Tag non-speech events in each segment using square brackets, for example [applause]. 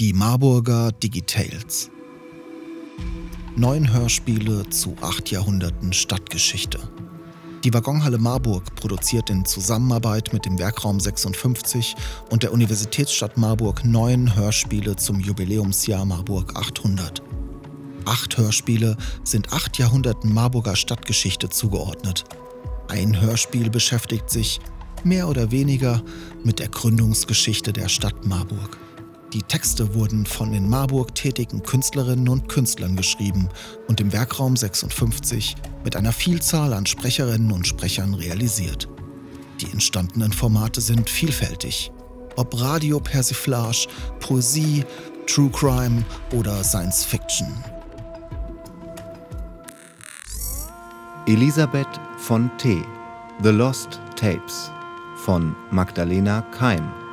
Die Marburger Digitales. Neun Hörspiele zu acht Jahrhunderten Stadtgeschichte. Die Waggonhalle Marburg produziert in Zusammenarbeit mit dem Werkraum 56 und der Universitätsstadt Marburg neun Hörspiele zum Jubiläumsjahr Marburg 800. Acht Hörspiele sind acht Jahrhunderten Marburger Stadtgeschichte zugeordnet. Ein Hörspiel beschäftigt sich, mehr oder weniger, mit der Gründungsgeschichte der Stadt Marburg. Die Texte wurden von in Marburg tätigen Künstlerinnen und Künstlern geschrieben und im Werkraum 56 mit einer Vielzahl an Sprecherinnen und Sprechern realisiert. Die entstandenen Formate sind vielfältig. Ob Radio Persiflage, Poesie, True Crime oder Science Fiction. Elisabeth von T. The Lost Tapes von Magdalena Keim.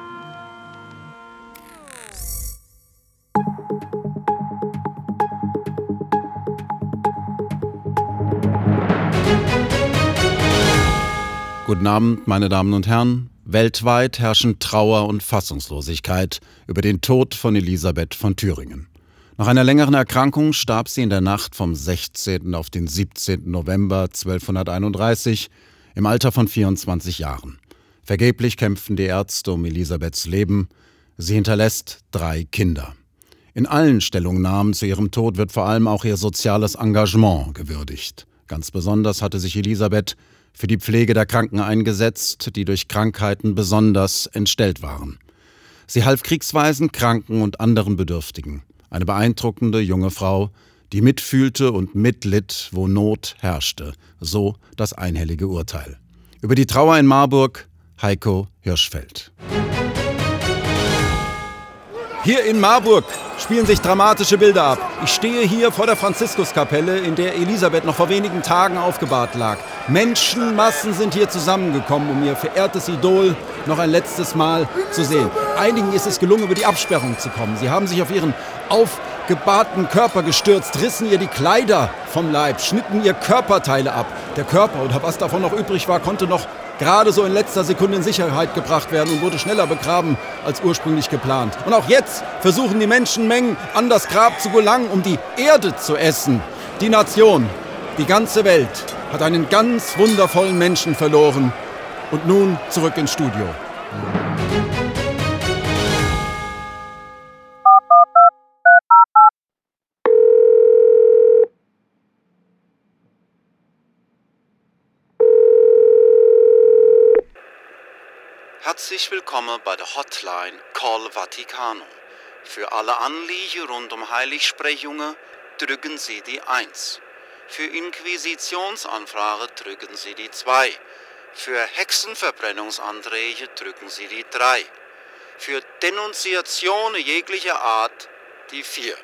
Guten Abend, meine Damen und Herren. Weltweit herrschen Trauer und Fassungslosigkeit über den Tod von Elisabeth von Thüringen. Nach einer längeren Erkrankung starb sie in der Nacht vom 16. auf den 17. November 1231 im Alter von 24 Jahren. Vergeblich kämpfen die Ärzte um Elisabeths Leben. Sie hinterlässt drei Kinder. In allen Stellungnahmen zu ihrem Tod wird vor allem auch ihr soziales Engagement gewürdigt. Ganz besonders hatte sich Elisabeth für die Pflege der Kranken eingesetzt, die durch Krankheiten besonders entstellt waren. Sie half Kriegsweisen, Kranken und anderen Bedürftigen. Eine beeindruckende junge Frau, die mitfühlte und mitlitt, wo Not herrschte. So das einhellige Urteil. Über die Trauer in Marburg, Heiko Hirschfeld. Hier in Marburg spielen sich dramatische Bilder ab. Ich stehe hier vor der Franziskuskapelle, in der Elisabeth noch vor wenigen Tagen aufgebahrt lag. Menschenmassen sind hier zusammengekommen, um ihr verehrtes Idol noch ein letztes Mal zu sehen. Einigen ist es gelungen, über die Absperrung zu kommen. Sie haben sich auf ihren aufgebahrten Körper gestürzt, rissen ihr die Kleider vom Leib, schnitten ihr Körperteile ab. Der Körper oder was davon noch übrig war, konnte noch gerade so in letzter Sekunde in Sicherheit gebracht werden und wurde schneller begraben als ursprünglich geplant. Und auch jetzt versuchen die Menschenmengen an das Grab zu gelangen, um die Erde zu essen. Die Nation, die ganze Welt hat einen ganz wundervollen Menschen verloren. Und nun zurück ins Studio. Willkommen bei der Hotline Call Vaticano. Für alle Anliegen rund um Heiligsprechungen drücken Sie die 1. Für Inquisitionsanfragen drücken Sie die 2. Für Hexenverbrennungsanträge drücken Sie die 3. Für Denunziationen jeglicher Art die 4.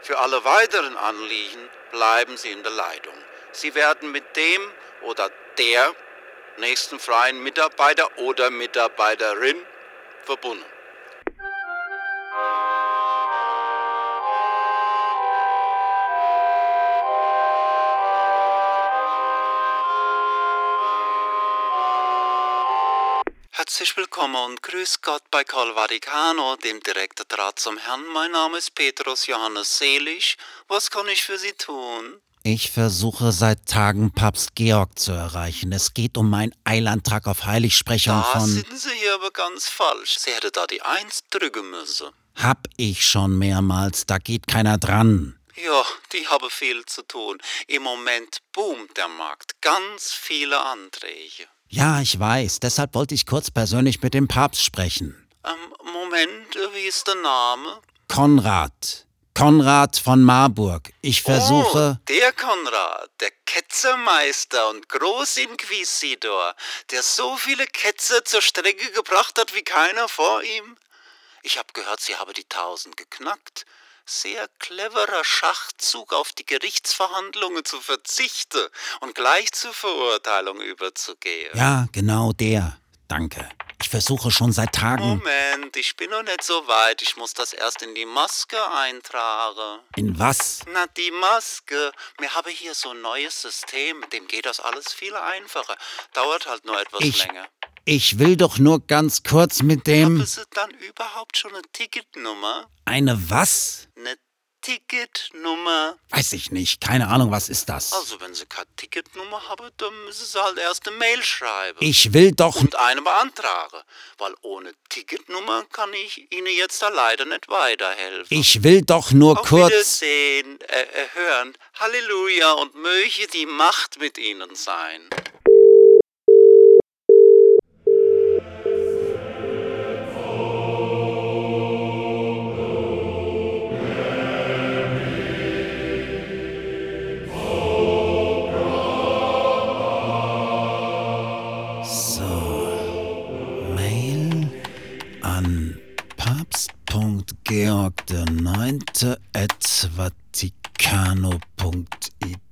Für alle weiteren Anliegen bleiben Sie in der Leitung. Sie werden mit dem oder der nächsten freien Mitarbeiter oder Mitarbeiterin verbunden. Herzlich willkommen und grüß Gott bei Col Vaticano, dem direkten Draht zum Herrn. Mein Name ist Petrus Johannes Selig. Was kann ich für Sie tun? Ich versuche seit Tagen Papst Georg zu erreichen. Es geht um meinen Eilantrag auf Heiligsprechung Da von. sind Sie hier aber ganz falsch. Sie hätte da die Eins drücken müssen. Hab ich schon mehrmals, da geht keiner dran. Ja, die haben viel zu tun. Im Moment boomt der Markt. Ganz viele Anträge. Ja, ich weiß, deshalb wollte ich kurz persönlich mit dem Papst sprechen. Ähm, Moment, wie ist der Name? Konrad. Konrad von Marburg. Ich versuche. Oh, der Konrad, der Ketzermeister und Großinquisitor, der so viele Ketzer zur Strecke gebracht hat wie keiner vor ihm. Ich habe gehört, Sie haben die Tausend geknackt. Sehr cleverer Schachzug, auf die Gerichtsverhandlungen zu verzichten und gleich zur Verurteilung überzugehen. Ja, genau der. Danke. Ich versuche schon seit Tagen. Moment, ich bin noch nicht so weit. Ich muss das erst in die Maske eintragen. In was? Na, die Maske. Wir haben hier so ein neues System. Mit dem geht das alles viel einfacher. Dauert halt nur etwas Ich- länger. Ich will doch nur ganz kurz mit dem. Haben Sie dann überhaupt schon eine Ticketnummer? Eine was? Eine Ticketnummer? Weiß ich nicht. Keine Ahnung, was ist das? Also, wenn Sie keine Ticketnummer haben, dann müssen Sie halt erst eine Mail schreiben. Ich will doch. und eine beantragen. Weil ohne Ticketnummer kann ich Ihnen jetzt da leider nicht weiterhelfen. Ich will doch nur Auf kurz. Wiedersehen, äh, äh, hören. Halleluja und möge die Macht mit Ihnen sein.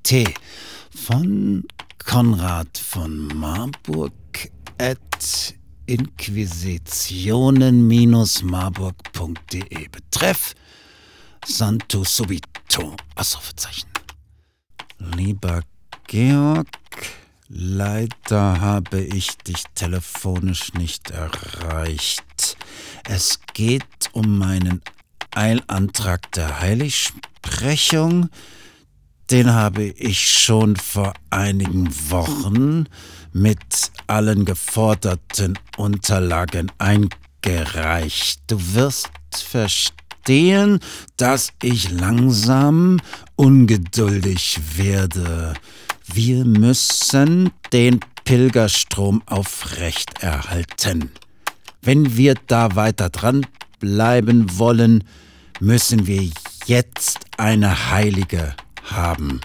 papst.georg9.vaticano.it von Konrad von Marburg at inquisitionen-marburg.de Betreff Santo Subito Ausrufezeichen Lieber Georg, leider habe ich dich telefonisch nicht erreicht. Es geht um meinen Eilantrag der Heiligsprechung. Den habe ich schon vor einigen Wochen mit allen geforderten Unterlagen eingereicht. Du wirst verstehen, dass ich langsam ungeduldig werde. Wir müssen den Pilgerstrom aufrechterhalten. Wenn wir da weiter dran bleiben wollen, müssen wir jetzt eine Heilige haben.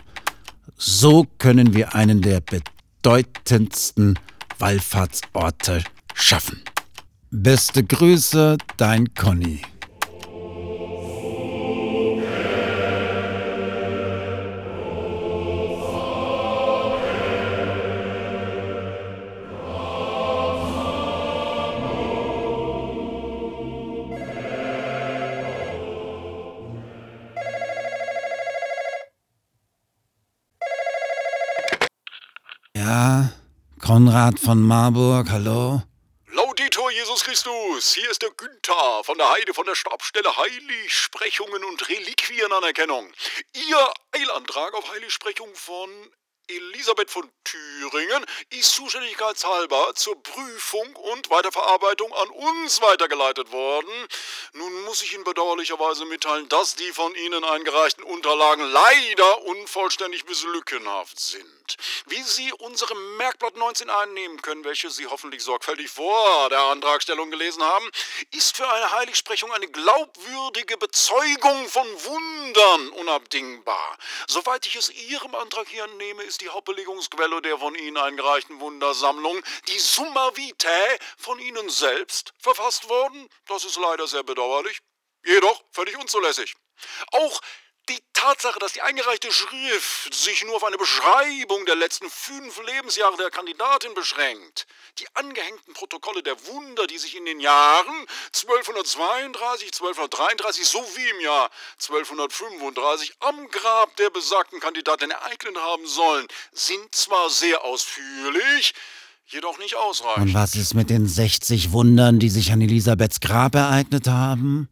So können wir einen der bedeutendsten Wallfahrtsorte schaffen. Beste Grüße, dein Conny. Ja, Konrad von Marburg, hallo? Laudetur Jesus Christus, hier ist der Günther von der Heide von der Stabsstelle Heiligsprechungen und Reliquienanerkennung. Ihr Eilantrag auf Heiligsprechung von Elisabeth von Thüringen ist zuständigkeitshalber zur Prüfung und Weiterverarbeitung an uns weitergeleitet worden. Nun muss ich Ihnen bedauerlicherweise mitteilen, dass die von Ihnen eingereichten Unterlagen leider unvollständig bis lückenhaft sind. Wie Sie unsere Merkblatt 19 einnehmen können, welche Sie hoffentlich sorgfältig vor der Antragstellung gelesen haben, ist für eine Heiligsprechung eine glaubwürdige Bezeugung von Wundern unabdingbar. Soweit ich es Ihrem Antrag hier entnehme, ist die Hauptbelegungsquelle der von Ihnen eingereichten Wundersammlung die Summa Vitae von Ihnen selbst verfasst worden. Das ist leider sehr bedauerlich. Jedoch völlig unzulässig. Auch die Tatsache, dass die eingereichte Schrift sich nur auf eine Beschreibung der letzten fünf Lebensjahre der Kandidatin beschränkt, die angehängten Protokolle der Wunder, die sich in den Jahren 1232, 1233 sowie im Jahr 1235 am Grab der besagten Kandidatin ereignet haben sollen, sind zwar sehr ausführlich, jedoch nicht Und ausreichend. was ist mit den 60 Wundern, die sich an Elisabeths Grab ereignet haben?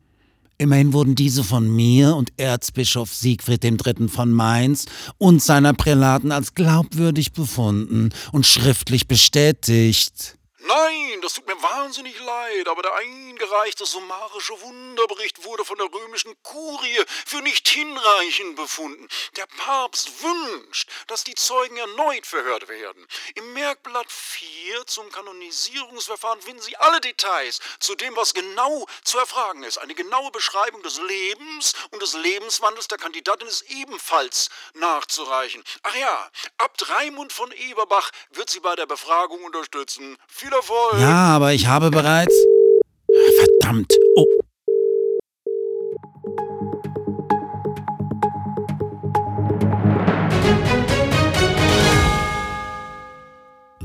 Immerhin wurden diese von mir und Erzbischof Siegfried III. von Mainz und seiner Prälaten als glaubwürdig befunden und schriftlich bestätigt. Nein, das tut mir wahnsinnig leid, aber der eingereichte summarische Wunderbericht wurde von der römischen Kurie für nicht hinreichend befunden. Der Papst wünscht, dass die Zeugen erneut verhört werden. Im Merkblatt 4 zum Kanonisierungsverfahren finden Sie alle Details zu dem, was genau zu erfragen ist. Eine genaue Beschreibung des Lebens und des Lebenswandels der Kandidatin ist ebenfalls nachzureichen. Ach ja, Abt Raimund von Eberbach wird Sie bei der Befragung unterstützen. Viel Erfolg! Ja, aber ich habe bereits. Verdammt. Oh.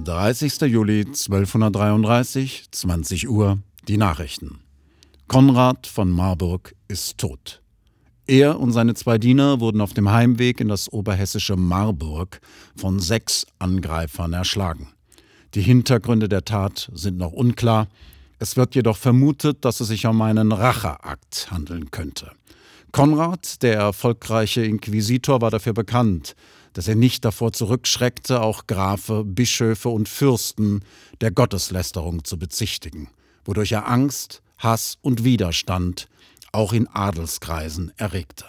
30. Juli 1233, 20 Uhr, die Nachrichten. Konrad von Marburg ist tot. Er und seine zwei Diener wurden auf dem Heimweg in das oberhessische Marburg von sechs Angreifern erschlagen. Die Hintergründe der Tat sind noch unklar. Es wird jedoch vermutet, dass es sich um einen Racheakt handeln könnte. Konrad, der erfolgreiche Inquisitor, war dafür bekannt, dass er nicht davor zurückschreckte, auch Grafe, Bischöfe und Fürsten der Gotteslästerung zu bezichtigen, wodurch er Angst, Hass und Widerstand auch in Adelskreisen erregte.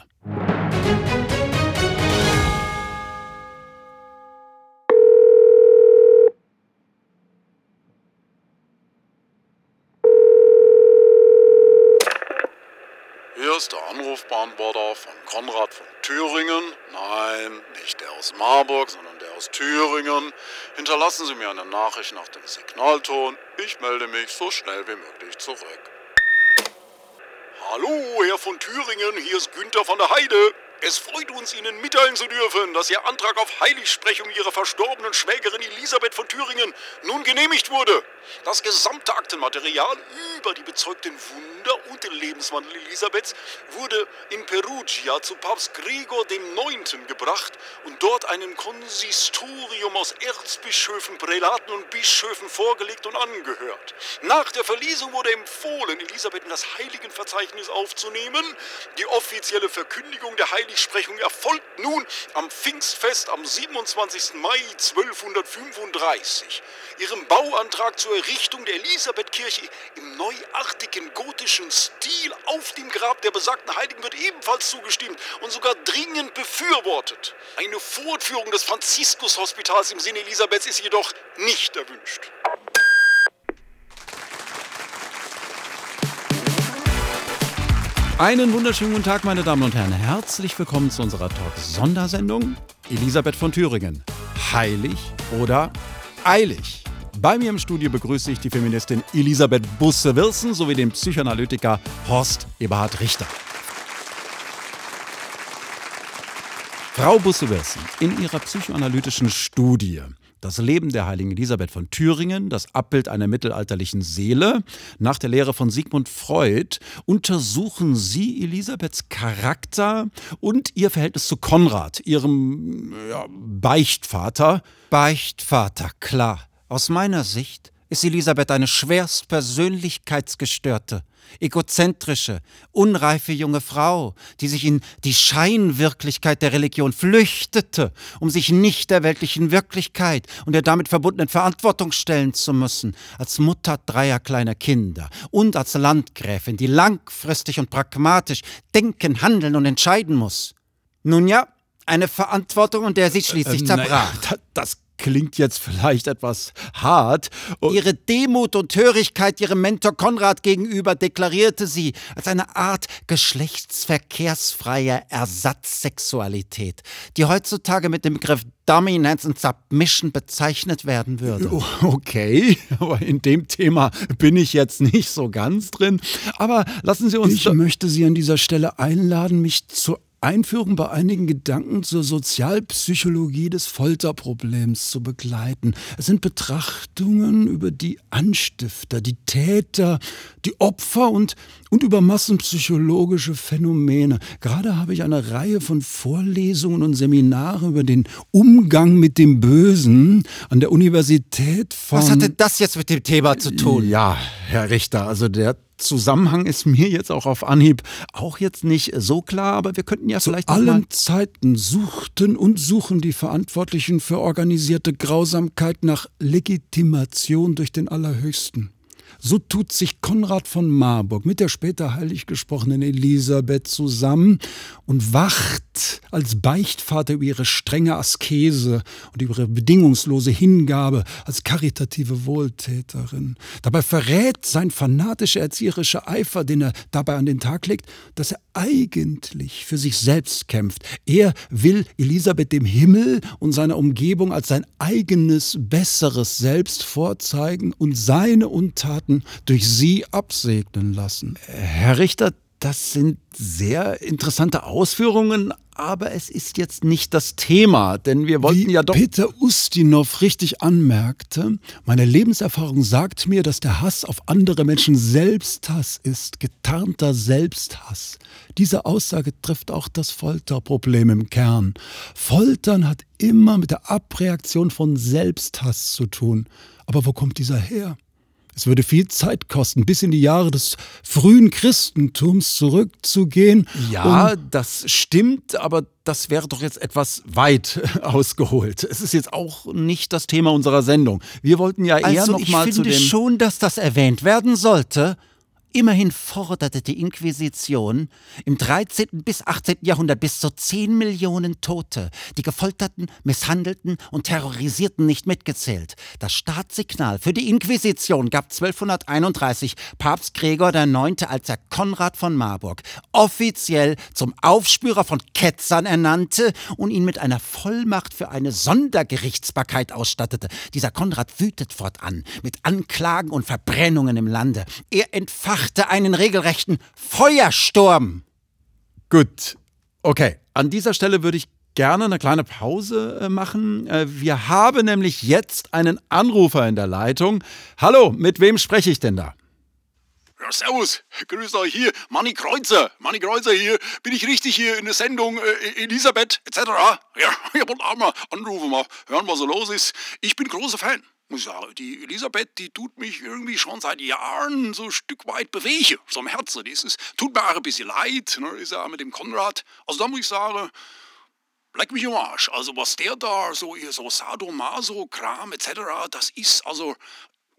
Hier der Anrufbeantworter von Konrad von Thüringen. Nein, nicht der aus Marburg, sondern der aus Thüringen. Hinterlassen Sie mir eine Nachricht nach dem Signalton. Ich melde mich so schnell wie möglich zurück. Hallo, Herr von Thüringen, hier ist Günther von der Heide. Es freut uns, Ihnen mitteilen zu dürfen, dass Ihr Antrag auf Heiligsprechung Ihrer verstorbenen Schwägerin Elisabeth von Thüringen nun genehmigt wurde. Das gesamte Aktenmaterial über die bezeugten Wunder und den Lebenswandel Elisabeths wurde in Perugia zu Papst Gregor IX. gebracht und dort einem Konsistorium aus Erzbischöfen, Prälaten und Bischöfen vorgelegt und angehört. Nach der Verlesung wurde empfohlen, Elisabeth in das Heiligenverzeichnis aufzunehmen. Die offizielle Verkündigung der Heiligsprechung erfolgt nun am Pfingstfest am 27. Mai 1235. Ihrem Bauantrag zur Errichtung der Elisabethkirche im neuartigen gotischen Stil auf dem Grab der besagten Heiligen wird ebenfalls zugestimmt und sogar dringend befürwortet. Eine Fortführung des Franziskus-Hospitals im Sinne Elisabeths ist jedoch nicht erwünscht. Einen wunderschönen guten Tag, meine Damen und Herren. Herzlich willkommen zu unserer Talk-Sondersendung Elisabeth von Thüringen. Heilig oder eilig? Bei mir im Studio begrüße ich die Feministin Elisabeth Busse-Wilson sowie den Psychoanalytiker Horst Eberhard Richter. Frau Busse-Wilson, in ihrer psychoanalytischen Studie das Leben der heiligen Elisabeth von Thüringen, das Abbild einer mittelalterlichen Seele. Nach der Lehre von Sigmund Freud untersuchen Sie Elisabeths Charakter und ihr Verhältnis zu Konrad, ihrem ja, Beichtvater. Beichtvater, klar. Aus meiner Sicht ist Elisabeth eine schwerst persönlichkeitsgestörte, egozentrische, unreife junge Frau, die sich in die Scheinwirklichkeit der Religion flüchtete, um sich nicht der weltlichen Wirklichkeit und der damit verbundenen Verantwortung stellen zu müssen, als Mutter dreier kleiner Kinder und als Landgräfin, die langfristig und pragmatisch denken, handeln und entscheiden muss. Nun ja, eine Verantwortung, und der sie schließlich Ähm, zerbrach. naja, [laughs] das klingt jetzt vielleicht etwas hart. Und Ihre Demut und Hörigkeit ihrem Mentor Konrad gegenüber deklarierte sie als eine Art geschlechtsverkehrsfreier Ersatzsexualität, die heutzutage mit dem Begriff Dominance und Submission bezeichnet werden würde. Oh, Okay, aber in dem Thema bin ich jetzt nicht so ganz drin. Aber lassen Sie uns. Ich möchte Sie an dieser Stelle einladen, mich zur Einführung bei einigen Gedanken zur Sozialpsychologie des Folterproblems zu begleiten. Es sind Betrachtungen über die Anstifter, die Täter, die Opfer und, und über massenpsychologische Phänomene. Gerade habe ich eine Reihe von Vorlesungen und Seminaren über den Umgang mit dem Bösen an der Universität von... Was hatte das jetzt mit dem Thema zu tun? Ja, Herr Richter, also der Zusammenhang ist mir jetzt auch auf Anhieb auch jetzt nicht so klar, aber wir könnten ja Zu vielleicht allen Zeiten suchten und suchen die Verantwortlichen für organisierte Grausamkeit nach Legitimation durch den Allerhöchsten. So tut sich Konrad von Marburg mit der später heilig gesprochenen Elisabeth zusammen und wacht als Beichtvater über ihre strenge Askese und über ihre bedingungslose Hingabe als karitative Wohltäterin. Dabei verrät sein fanatischer erzieherischer Eifer, den er dabei an den Tag legt, dass er eigentlich für sich selbst kämpft. Er will Elisabeth dem Himmel und seiner Umgebung als sein eigenes, besseres Selbst vorzeigen und seine Untaten durch sie absegnen lassen. Herr Richter, das sind sehr interessante Ausführungen, aber es ist jetzt nicht das Thema, denn wir wollten Wie ja doch. Peter Ustinov richtig anmerkte, meine Lebenserfahrung sagt mir, dass der Hass auf andere Menschen Selbsthass ist, getarnter Selbsthass. Diese Aussage trifft auch das Folterproblem im Kern. Foltern hat immer mit der Abreaktion von Selbsthass zu tun. Aber wo kommt dieser her? Es würde viel Zeit kosten, bis in die Jahre des frühen Christentums zurückzugehen. Ja, das stimmt, aber das wäre doch jetzt etwas weit [laughs] ausgeholt. Es ist jetzt auch nicht das Thema unserer Sendung. Wir wollten ja eher Also noch ich mal zu finde dem schon, dass das erwähnt werden sollte. Immerhin forderte die Inquisition im 13. bis 18. Jahrhundert bis zu 10 Millionen Tote, die gefolterten, misshandelten und terrorisierten nicht mitgezählt. Das Startsignal für die Inquisition gab 1231 Papst Gregor IX., als er Konrad von Marburg offiziell zum Aufspürer von Ketzern ernannte und ihn mit einer Vollmacht für eine Sondergerichtsbarkeit ausstattete. Dieser Konrad wütet fortan mit Anklagen und Verbrennungen im Lande. Er entfachte einen regelrechten Feuersturm. Gut, okay. An dieser Stelle würde ich gerne eine kleine Pause äh, machen. Äh, wir haben nämlich jetzt einen Anrufer in der Leitung. Hallo, mit wem spreche ich denn da? Ja, servus, grüß euch hier, Manni Kreuzer, Manni Kreuzer hier. Bin ich richtig hier in der Sendung äh, Elisabeth etc.? Ja, [laughs] ich wollte auch mal anrufen, mal hören, was so los ist. Ich bin großer Fan, muss. Die Elisabeth, die tut mich irgendwie schon seit Jahren so ein Stück weit bewegen, so am Herzen. Das ist, tut mir auch ein bisschen leid, ne, ist ja mit dem Konrad. Also da muss ich sagen, Leck mich am Arsch. Also was der da, so, so Sadomaso-Kram etc., das ist also...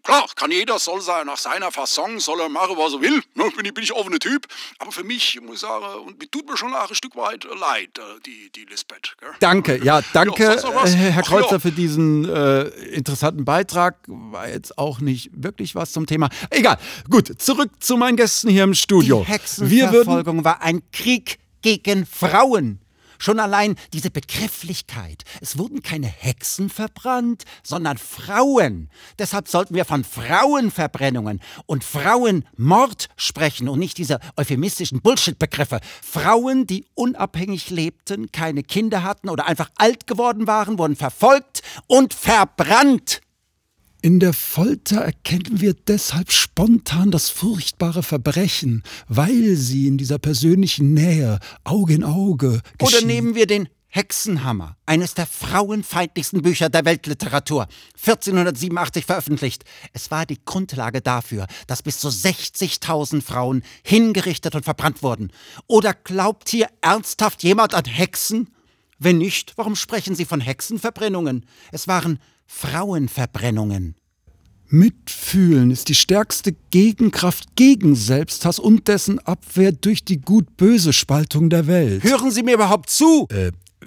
Klar, kann jeder, soll sein, nach seiner Fasson, soll er machen, was er will. Ne, bin, ich, bin ich offener Typ. Aber für mich, muss ich sagen, und mir tut mir schon auch ein Stück weit leid, äh, die, die Lisbeth. Gell? Danke, ja, danke, Ja, äh, Herr Ach, Kreuzer, ja. für diesen äh, interessanten Beitrag. War jetzt auch nicht wirklich was zum Thema. Egal, gut, zurück zu meinen Gästen hier im Studio. Die Wir würden Hexenverfolgung war ein Krieg gegen Frauen. Schon allein diese Begrifflichkeit. Es wurden keine Hexen verbrannt, sondern Frauen. Deshalb sollten wir von Frauenverbrennungen und Frauenmord sprechen und nicht diese euphemistischen Bullshit-Begriffe. Frauen, die unabhängig lebten, keine Kinder hatten oder einfach alt geworden waren, wurden verfolgt und verbrannt. In der Folter erkennen wir deshalb spontan das furchtbare Verbrechen, weil sie in dieser persönlichen Nähe, Auge in Auge, Oder geschehen. nehmen wir den Hexenhammer, eines der frauenfeindlichsten Bücher der Weltliteratur, 1487 veröffentlicht. Es war die Grundlage dafür, dass bis zu 60.000 Frauen hingerichtet und verbrannt wurden. Oder glaubt hier ernsthaft jemand an Hexen? Wenn nicht, warum sprechen Sie von Hexenverbrennungen? Es waren Frauenverbrennungen. Mitfühlen ist die stärkste Gegenkraft gegen Selbsthass und dessen Abwehr durch die Gut-Böse Spaltung der Welt. Hören Sie mir überhaupt zu?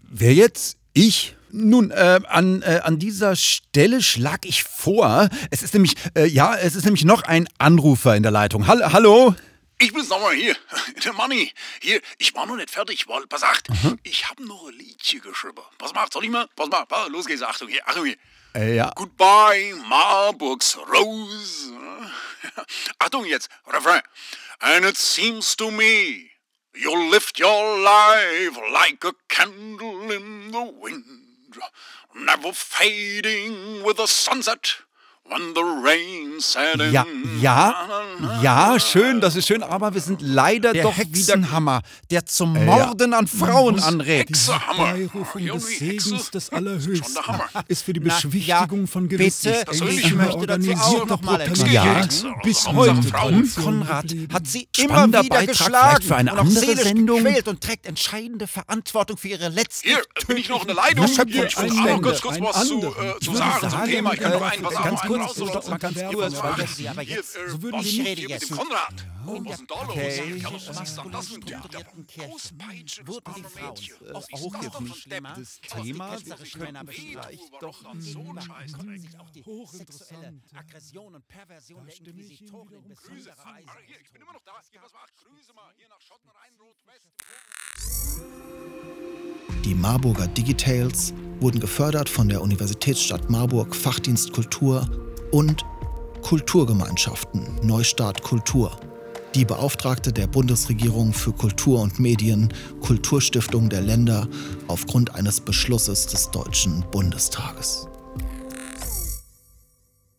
Wer jetzt? Ich? Nun, äh, an, äh, an dieser Stelle schlag ich vor, es ist nämlich, äh, ja, es ist nämlich noch ein Anrufer in der Leitung. Hall hallo? Ich bin's nochmal hier, [laughs] der Manni. Hier, ich war noch nicht fertig, weil, pass acht, ich habe noch ein Liedchen geschrieben. Pass mal, soll ich mal? Pass mal, pass, los geht's, Achtung hier, Achtung hier. Ja. Goodbye, Marburgs Rose. [laughs] Achtung jetzt, Refrain. And it seems to me you lift your life like a candle in the wind, never fading with the sunset when the rain set in. Ja, ja, ja, schön, das ist schön, aber wir sind leider Der doch wieder. Hexenhammer, der zum Morden an Frauen muss anregt. Hexenhammer. Beirufung Ja, des Segens des Allerhöchsten Hammer. ist für die Na, Beschwichtigung ja, von gewissen bitte, persönlich ich möchte dazu auch noch mal etwas Ja, sagen. bis heute. Tradition Konrad hat sie immer wieder Beitrag geschlagen für eine und auch andere seelisch Sendung. gequält und trägt entscheidende Verantwortung für ihre letzten Hier, bin ich noch in der Leitung? Ich will auch ein noch kurz ein was zu, äh, Ich zu würde sagen zum sagen, Thema. Ich kann äh, noch einen, pass auf, ganz kurz, rausholen. stopp mal ganz Hier, kurz, äh, weil das Sie aber jetzt- äh, so würden wir mit jetzt- Konrad? In der? Okay. Prostituierten Kirche wurden die Frauen Was ist auch das Thema. Männer doch so Scheißdreck. sich auch die sexuelle Aggression und Perversion der Inquisitoren in besonderer Weise. Ich bin immer noch da. Was macht? Grüße mal hier nach Schotten, Rhein-Rot, West. Die Marburger Digitales wurden gefördert von der Universitätsstadt Marburg Fachdienst Kultur und Kulturgemeinschaften Neustart Kultur. die Beauftragte der Bundesregierung für Kultur und Medien, Kulturstiftung der Länder aufgrund eines Beschlusses des Deutschen Bundestages.